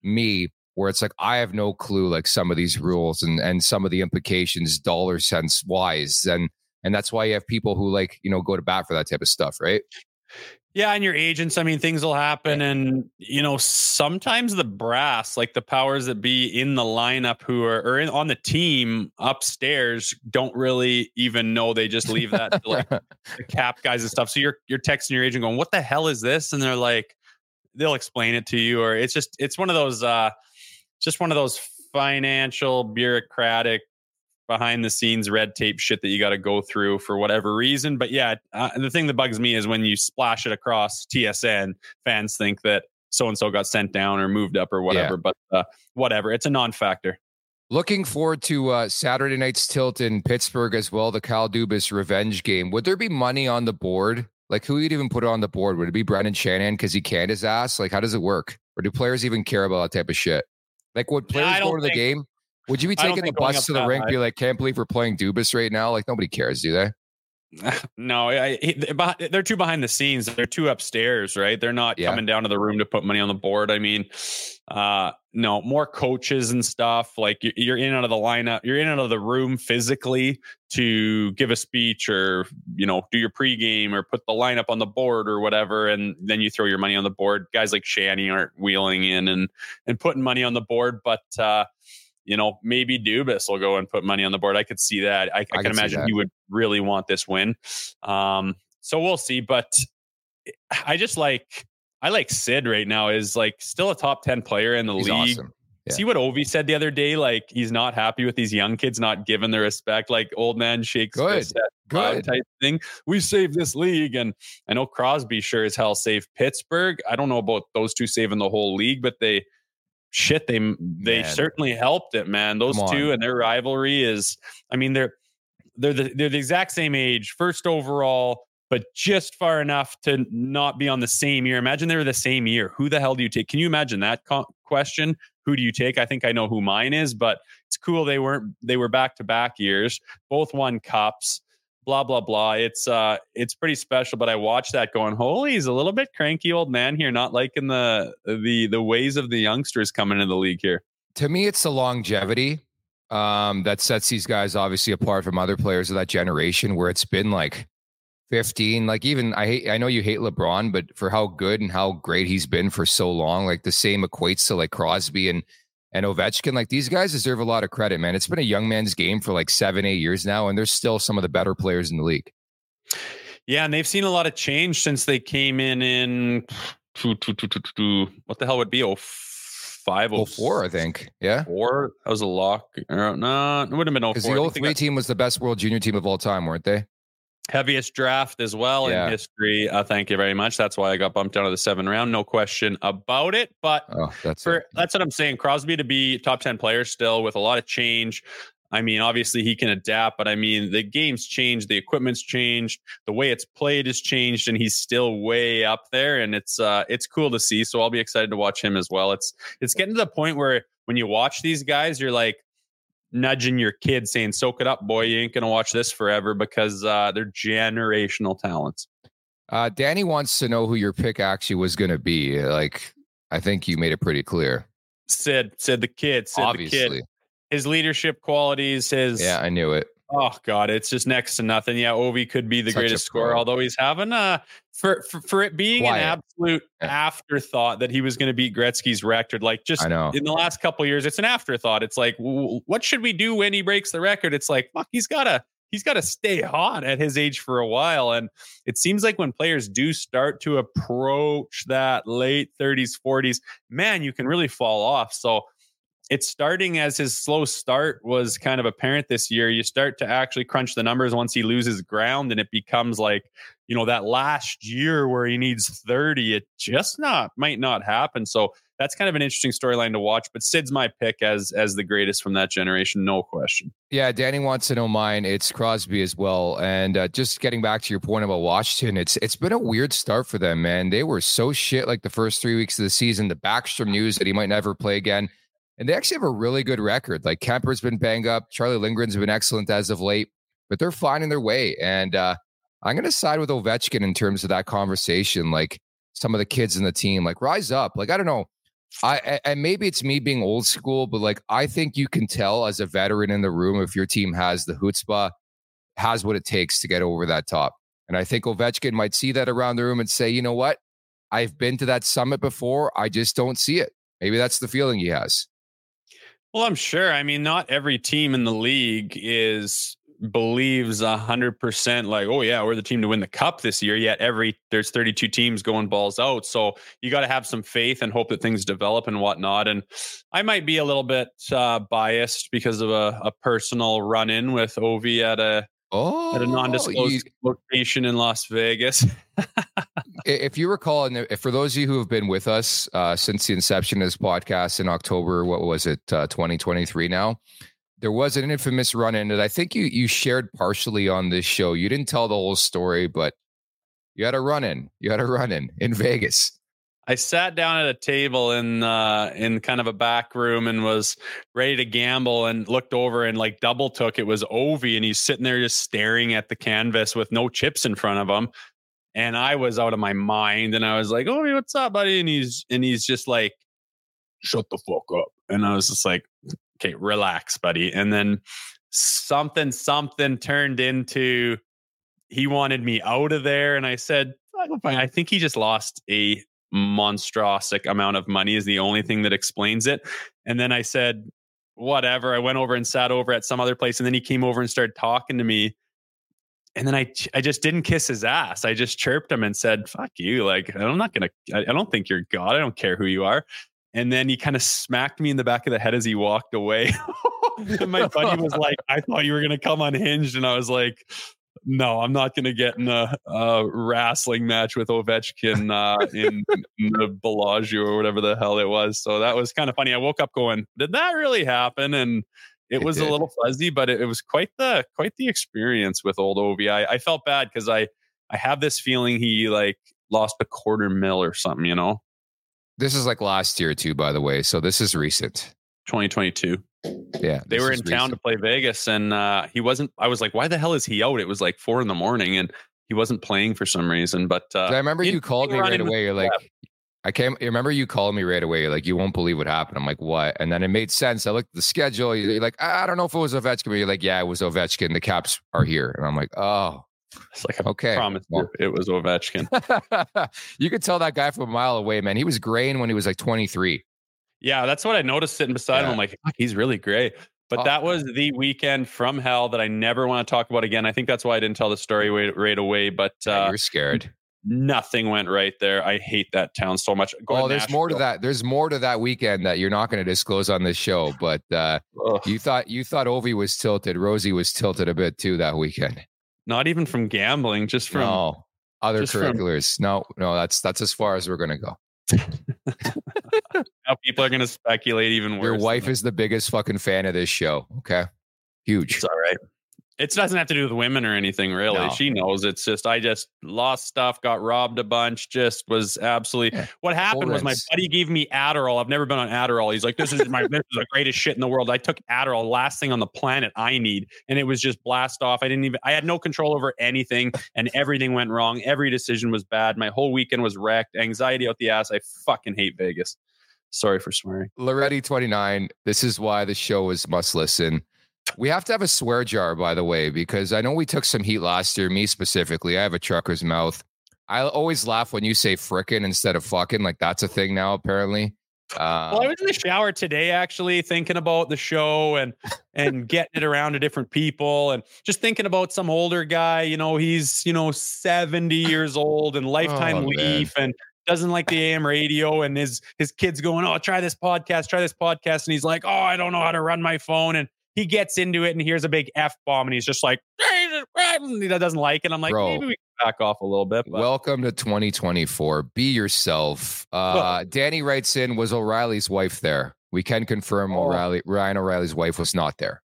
me, where it's like I have no clue like some of these rules and and some of the implications, dollar sense wise, and and that's why you have people who like you know go to bat for that type of stuff, right? Yeah, and your agents, I mean, things will happen. And, you know, sometimes the brass, like the powers that be in the lineup who are or in, on the team upstairs, don't really even know. They just leave that to like the cap guys and stuff. So you're you're texting your agent going, What the hell is this? And they're like, they'll explain it to you, or it's just it's one of those uh just one of those financial bureaucratic behind the scenes red tape shit that you got to go through for whatever reason. But yeah, uh, the thing that bugs me is when you splash it across TSN, fans think that so and so got sent down or moved up or whatever. Yeah. But uh, whatever, it's a non-factor. Looking forward to uh, Saturday night's tilt in Pittsburgh as well, the Kyle Dubas revenge game. Would there be money on the board? Like, who would even put it on the board? Would it be Brendan Shanahan because he canned his ass? Like, how does it work? Or do players even care about that type of shit? Like, would players go to the game? Would you be taking the bus to the rink? Be like, can't believe we're playing Dubas right now. Like nobody cares, do they? No, I, they're two behind the scenes. They're two upstairs, right? They're not yeah. coming down to the room to put money on the board. I mean, uh, no, more coaches and stuff. Like you're in out of the lineup, you're in out of the room physically to give a speech or you know do your pregame or put the lineup on the board or whatever, and then you throw your money on the board. Guys like Shanny aren't wheeling in and and putting money on the board, but. uh you know, maybe Dubas will go and put money on the board. I could see that. I, I, I can imagine he would really want this win. Um, so we'll see. But I just like I like Sid right now is like still a top 10 player in the he's league. Awesome. Yeah. See what Ovi said the other day? Like he's not happy with these young kids not given the respect. Like old man shakes good, good type thing. We saved this league, and I know Crosby sure as hell saved Pittsburgh. I don't know about those two saving the whole league, but they shit, they they man. certainly helped it, man. Those two and their rivalry is, I mean, they're they're the they're the exact same age, first overall, but just far enough to not be on the same year. Imagine they were the same year. Who the hell do you take? Can you imagine that co- question? Who do you take? I think I know who mine is, but it's cool they weren't they were back to back years, both won cups blah blah blah. It's uh it's pretty special. But I watched that going, holy, he's a little bit cranky old man here, not liking the the the ways of the youngsters coming into the league here. To me, it's the longevity um, that sets these guys obviously apart from other players of that generation, where it's been like 15 like even i hate i know you hate lebron but for how good and how great he's been for so long like the same equates to like crosby and and Ovechkin, like these guys deserve a lot of credit, man. It's been a young man's game for like seven, eight years now, and they're still some of the better players in the league. Yeah, and they've seen a lot of change since they came in in what the hell would be oh five oh, oh four, I think. Yeah, four. That was a lock. No, it wouldn't have been oh four. The 03 team was the best World Junior team of all time, weren't they? Heaviest draft as well yeah. in history. Uh, thank you very much. That's why I got bumped down to the seven round. No question about it. But oh, that's for, that's what I'm saying. Crosby to be top ten player still with a lot of change. I mean, obviously he can adapt, but I mean the game's changed, the equipment's changed, the way it's played has changed, and he's still way up there. And it's uh it's cool to see. So I'll be excited to watch him as well. It's it's getting to the point where when you watch these guys, you're like, nudging your kid saying, soak it up, boy. You ain't going to watch this forever because uh, they're generational talents. Uh, Danny wants to know who your pick actually was going to be. Like, I think you made it pretty clear. Said, said the kid, Sid Obviously. the kid. His leadership qualities, his. Yeah, I knew it. Oh God, it's just next to nothing. Yeah, Ovi could be the Such greatest scorer, although he's having a for for, for it being Quiet. an absolute yeah. afterthought that he was going to beat Gretzky's record. Like just in the last couple years, it's an afterthought. It's like, what should we do when he breaks the record? It's like, fuck, he's gotta he's got to stay hot at his age for a while. And it seems like when players do start to approach that late 30s, 40s, man, you can really fall off. So it's starting as his slow start was kind of apparent this year. You start to actually crunch the numbers once he loses ground, and it becomes like, you know, that last year where he needs 30, it just not might not happen. So that's kind of an interesting storyline to watch. But Sid's my pick as as the greatest from that generation, no question. Yeah, Danny wants to know mine. It's Crosby as well. And uh, just getting back to your point about Washington, it's it's been a weird start for them, man. They were so shit like the first three weeks of the season. The Backstrom news that he might never play again and they actually have a really good record. Like Kuemper's been banged up, Charlie Lindgren's been excellent as of late, but they're finding their way. And uh, I'm going to side with Ovechkin in terms of that conversation. Like some of the kids in the team, like rise up. Like I don't know, I and maybe it's me being old school, but like I think you can tell as a veteran in the room if your team has the chutzpah, has what it takes to get over that top. And I think Ovechkin might see that around the room and say, you know what, I've been to that summit before. I just don't see it. Maybe that's the feeling he has. Well, I'm sure. I mean, not every team in the league is believes a hundred percent like, oh yeah, we're the team to win the cup this year. Yet every there's 32 teams going balls out, so you got to have some faith and hope that things develop and whatnot. And I might be a little bit uh, biased because of a, a personal run in with Ovi at a oh, at a oh, non-disclosed you, location in Las Vegas. if you recall, and for those of you who have been with us uh, since the inception of this podcast in October, what was it, uh, 2023 now? There was an infamous run in that I think you you shared partially on this show. You didn't tell the whole story, but you had a run in. You had a run in in Vegas. I sat down at a table in uh, in kind of a back room and was ready to gamble and looked over and like double took it was Ovi and he's sitting there just staring at the canvas with no chips in front of him. And I was out of my mind and I was like, Ovi, what's up, buddy? And he's and he's just like, shut the fuck up. And I was just like, okay, relax, buddy. And then something, something turned into he wanted me out of there. And I said, I think he just lost a monstrosic amount of money is the only thing that explains it. And then I said, whatever. I went over and sat over at some other place. And then he came over and started talking to me. And then I, I just didn't kiss his ass. I just chirped him and said, fuck you. Like, I'm not going to, I don't think you're God. I don't care who you are. And then he kind of smacked me in the back of the head as he walked away. and my buddy was like, I thought you were going to come unhinged. And I was like, no, I'm not going to get in a, a, wrestling match with Ovechkin uh, in, in, the Bellagio or whatever the hell it was. So that was kind of funny. I woke up going, "Did that really happen?" And it, it was did. a little fuzzy, but it, it, was quite the quite the experience with old Ovi. I, I felt bad because I I have this feeling he like lost a quarter mil or something. You know. This is like last year too, by the way. So this is recent. 2022. Yeah. They were in town recent. to play Vegas and uh, he wasn't I was like, why the hell is he out? It was like four in the morning and he wasn't playing for some reason. But uh, I remember you called me right away. You're like, I came. I remember you called me right away. You're like, you won't believe what happened. I'm like, what? And then it made sense. I looked at the schedule. You're like, I don't know if it was Ovechkin. But you're like, yeah, it was Ovechkin. The Caps are here. And I'm like, oh, it's like, okay, promise well, it was Ovechkin. you could tell that guy from a mile away, man. He was graying when he was like 23. Yeah, that's what I noticed sitting beside yeah. him. I'm like, he's really great. But oh, that was the weekend from hell that I never want to talk about again. I think that's why I didn't tell the story right, right away. But uh, you're scared. Nothing went right there. I hate that town so much. Go oh, there's Nashville. more to that. There's more to that weekend that you're not going to disclose on this show. But uh, you thought you thought Ovi was tilted. Rosie was tilted a bit too that weekend. Not even from gambling, just from no, other curriculars. From, no, no, that's that's as far as we're going to go. now people are going to speculate even worse. Your wife is the biggest fucking fan of this show. Okay. Huge. It's all right. It doesn't have to do with women or anything, really. No. She knows. It's just I just lost stuff, got robbed a bunch. Just was absolutely. Yeah. What happened was my buddy gave me Adderall. I've never been on Adderall. He's like, "This is my this is the greatest shit in the world." I took Adderall, last thing on the planet I need, and it was just blast off. I didn't even. I had no control over anything, and everything went wrong. Every decision was bad. My whole weekend was wrecked. Anxiety out the ass. I fucking hate Vegas. Sorry for swearing. Loretti twenty nine. This is why the show is must listen. We have to have a swear jar, by the way, because I know we took some heat last year. Me specifically, I have a trucker's mouth. I always laugh when you say frickin' instead of fucking. Like that's a thing now, apparently. well, I um was in the shower today, actually thinking about the show and and getting it around to different people, and just thinking about some older guy. You know, he's you know seventy years old and lifetime oh, leaf, man. and doesn't like the AM radio, and his his kids going, "Oh, try this podcast, try this podcast," and he's like, "Oh, I don't know how to run my phone," and he gets into it and hears a big F bomb and he's just like, he doesn't like it. And I'm like, Bro, maybe we can back off a little bit. But. Welcome to 2024. Be yourself. Uh, well, Danny writes in, was O'Reilly's wife there? We can confirm oh. O'Reilly, Ryan O'Reilly's wife was not there.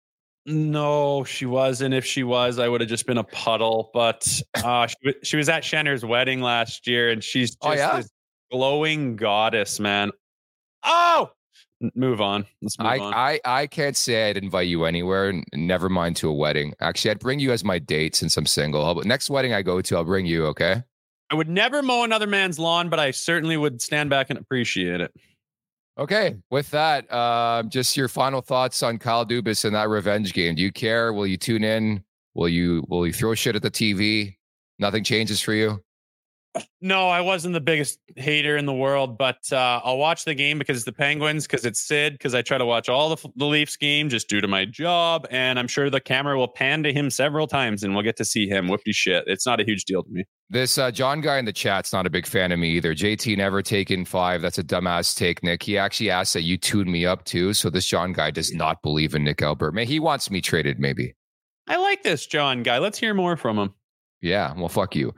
No, she wasn't. If she was, I would have just been a puddle. But uh, she, she was at Shenner's wedding last year and she's oh, just oh, yeah? this glowing goddess, man. Oh, move on. Let's move I, on. I, I can't say I'd invite you anywhere. Never mind to a wedding. Actually, I'd bring you as my date since I'm single. But next wedding I go to, I'll bring you. Okay. I would never mow another man's lawn, but I certainly would stand back and appreciate it. Okay. With that, uh, just your final thoughts on Kyle Dubas and that revenge game. Do you care? Will you tune in? Will you will you throw shit at the TV? Nothing changes for you. No, I wasn't the biggest hater in the world, but uh, I'll watch the game because it's the Penguins, because it's Sid, because I try to watch all the, the Leafs game just due to my job. And I'm sure the camera will pan to him several times and we'll get to see him. Whoopty shit. It's not a huge deal to me. This uh, John guy in the chat's not a big fan of me either. JT never taken five. That's a dumbass take, Nick. He actually asked that you tune me up too. So this John guy does not believe in Nick Albert. May he wants me traded, maybe. I like this John guy. Let's hear more from him. Yeah, well, fuck you.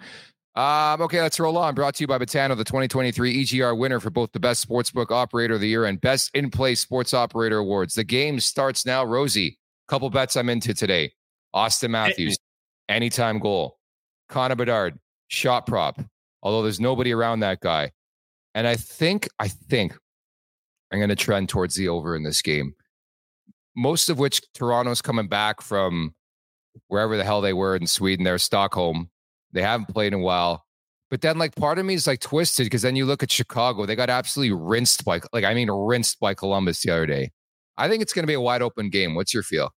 Um, okay, let's roll on. Brought to you by Betano, the 2023 EGR winner for both the Best Sportsbook Operator of the Year and Best In Play Sports Operator Awards. The game starts now. Rosie, couple bets I'm into today. Auston Matthews, anytime goal. Connor Bedard, shot prop. Although there's nobody around that guy. And I think, I think I'm going to trend towards the over in this game. Most of which Toronto's coming back from wherever the hell they were in Sweden, they're Stockholm they haven't played in a while. But then, like, part of me is like twisted because then you look at Chicago, they got absolutely rinsed by, like, I mean, rinsed by Columbus the other day. I think it's going to be a wide open game. What's your feel?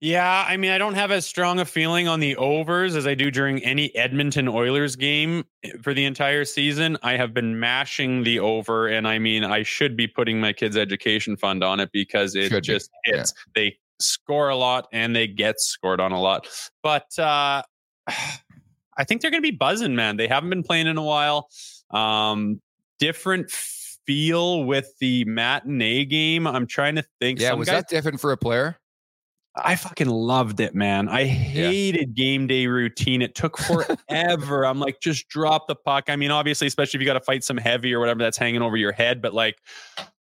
Yeah, I mean, I don't have as strong a feeling on the overs as I do during any Edmonton Oilers game eh, for the entire season. I have been mashing the over, and I mean, I should be putting my kids' education fund on it because it should just be. hits. Yeah. They score a lot and they get scored on a lot. But uh, I think they're going to be buzzing, man. They haven't been playing in a while. Um, different feel with the matinee game. I'm trying to think. Yeah, was guys, that different for a player? I fucking loved it, man. I hated yeah. game day routine. It took forever. I'm like, just drop the puck. I mean, obviously, especially if you got to fight some heavy or whatever that's hanging over your head, but like,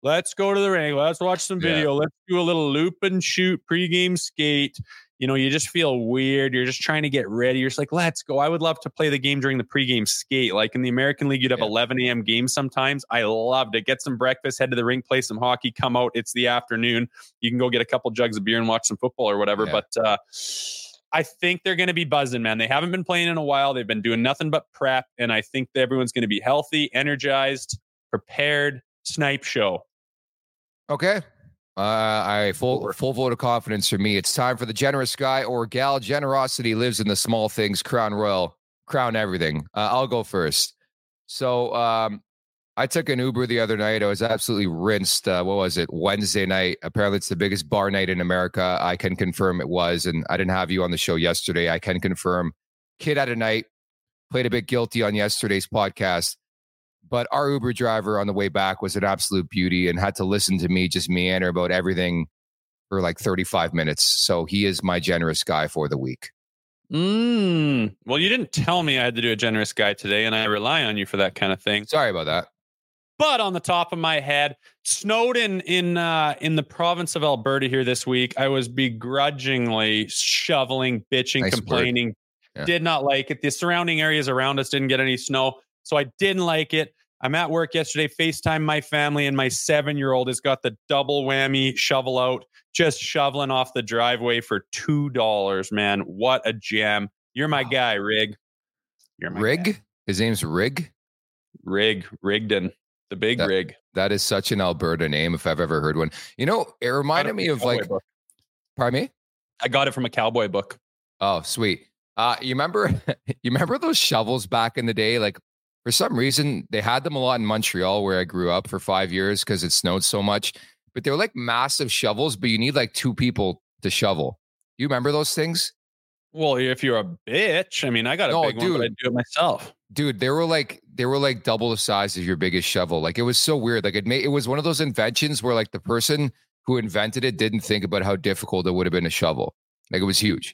let's go to the ring. Let's watch some video. Yeah. Let's do a little loop and shoot pregame skate you know, you just feel weird. You're just trying to get ready. You're just like, let's go. I would love to play the game during the pregame skate. Like in the American League, you'd have yeah. 11 a.m. games sometimes. I loved it. Get some breakfast, head to the rink, play some hockey, come out. It's the afternoon. You can go get a couple jugs of beer and watch some football or whatever. Yeah. But uh, I think they're going to be buzzing, man. They haven't been playing in a while. They've been doing nothing but prep. And I think everyone's going to be healthy, energized, prepared. Snipe show. Okay. Uh, I full full vote of confidence for me. It's time for the generous guy or gal. Generosity lives in the small things. Crown Royal, crown everything. Uh, I'll go first. So um, I took an Uber the other night. I was absolutely rinsed. Uh, what was it? Wednesday night. Apparently, it's the biggest bar night in America. I can confirm it was, and I didn't have you on the show yesterday. I can confirm. Kid at a night. Played a bit guilty on yesterday's podcast. But our Uber driver on the way back was an absolute beauty and had to listen to me just meander about everything for like 35 minutes. So he is my generous guy for the week. Mm. Well, you didn't tell me I had to do a generous guy today, and I rely on you for that kind of thing. Sorry about that. But on the top of my head, snowed in in uh, in the province of Alberta here this week. I was begrudgingly shoveling, bitching, nice complaining. Yeah. Did not like it. The surrounding areas around us didn't get any snow, so I didn't like it. I'm at work yesterday, FaceTime my family, and my seven year old has got the double whammy shovel out, just shoveling off the driveway for $2, man. What a gem. You're my guy, Rig. You're my Rig? Guy. His name's Rig? Rig, Rigdon, the big that, rig. That is such an Alberta name if I've ever heard one. You know, it reminded me of like, book. pardon me? I got it from a cowboy book. Oh, sweet. Uh, you remember, you remember those shovels back in the day, like for some reason they had them a lot in Montreal where I grew up for five years because it snowed so much. But they were like massive shovels, but you need like two people to shovel. You remember those things? Well, if you're a bitch, I mean, I got a no, big dude, one, but I do it myself. Dude, they were like they were like double the size of your biggest shovel. Like it was so weird. Like it made it was one of those inventions where like the person who invented it didn't think about how difficult it would have been to shovel. Like it was huge.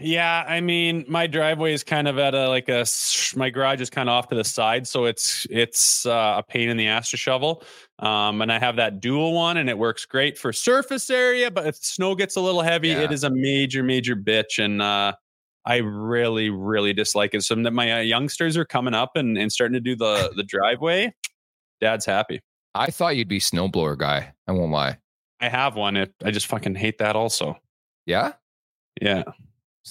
Yeah, I mean, my driveway is kind of at a like a my garage is kind of off to the side, so it's it's uh, a pain in the ass to shovel. Um, and I have that dual one, and it works great for surface area. But if snow gets a little heavy, yeah. it is a major major bitch, and uh, I really really dislike it. So that my uh, youngsters are coming up and, and starting to do the the driveway. Dad's happy. I thought you'd be snowblower guy. I won't lie. I have one. It, I just fucking hate that. Also. Yeah. Yeah.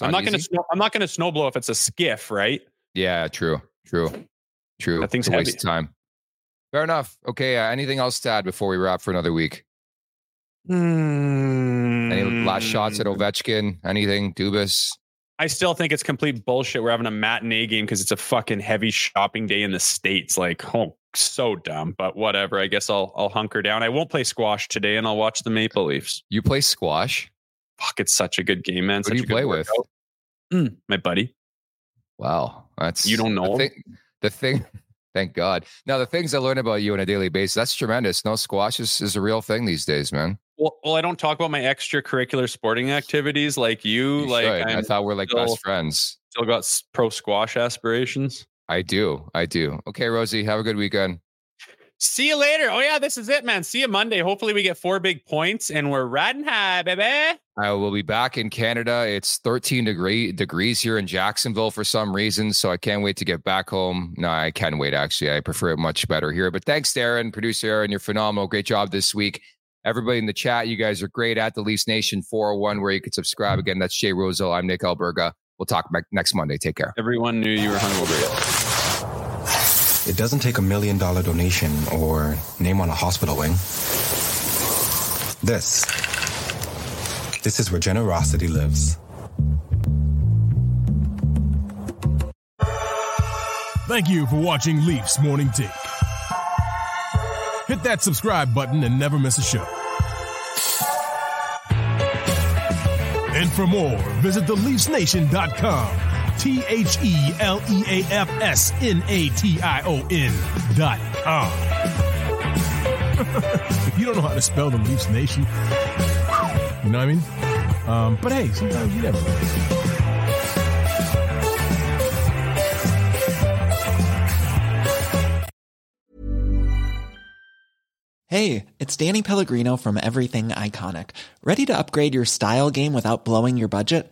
I'm not going to snow. I'm not going to snowblow if it's a skiff, right? Yeah, true, true, true. That thing's a waste of time. Fair enough. Okay. Uh, anything else to add before we wrap for another week? Mm. Any last shots at Ovechkin? Anything? Dubas? I still think it's complete bullshit. We're having a matinee game because it's a fucking heavy shopping day in the states. Like, oh, so dumb. But whatever. I guess I'll I'll hunker down. I won't play squash today, and I'll watch the Maple Leafs. You play squash? Fuck, it's such a good game, man. Who do you play with? Mm, my buddy. Wow, that's you don't know the thing, the thing. Thank God. Now the things I learn about you on a daily basis, that's tremendous. No squash is, is a real thing these days, man. Well, well, I don't talk about my extracurricular sporting activities like you. you like I thought we're like still, best friends. Still got pro squash aspirations. I do. I do. Okay, Rosie, have a good weekend. See you later. Oh yeah, this is it, man. See you Monday. Hopefully we get four big points and we're riding high, baby. I will be back in Canada. It's 13 degree degrees here in Jacksonville for some reason, so I can't wait to get back home. No, I can wait actually. I prefer it much better here. But thanks, Darren, producer Aaron. You're phenomenal. Great job this week. Everybody in the chat, you guys are great at the Leafs Nation 401, where you can subscribe. Again, that's Jay Rosehill. I'm Nick Alberga. We'll talk back next Monday. Take care. Everyone knew you were hungover. It doesn't take a million dollar donation or name on a hospital wing. This. This is where generosity lives. Thank you for watching Leafs Morning Take. Hit that subscribe button and never miss a show. And for more, visit theleafsnation.com. T H E L E A F S N A T I O N dot com. if you don't know how to spell the Leafs Nation, you know what I mean? Um, but hey, sometimes you never know. Hey, it's Danny Pellegrino from Everything Iconic. Ready to upgrade your style game without blowing your budget?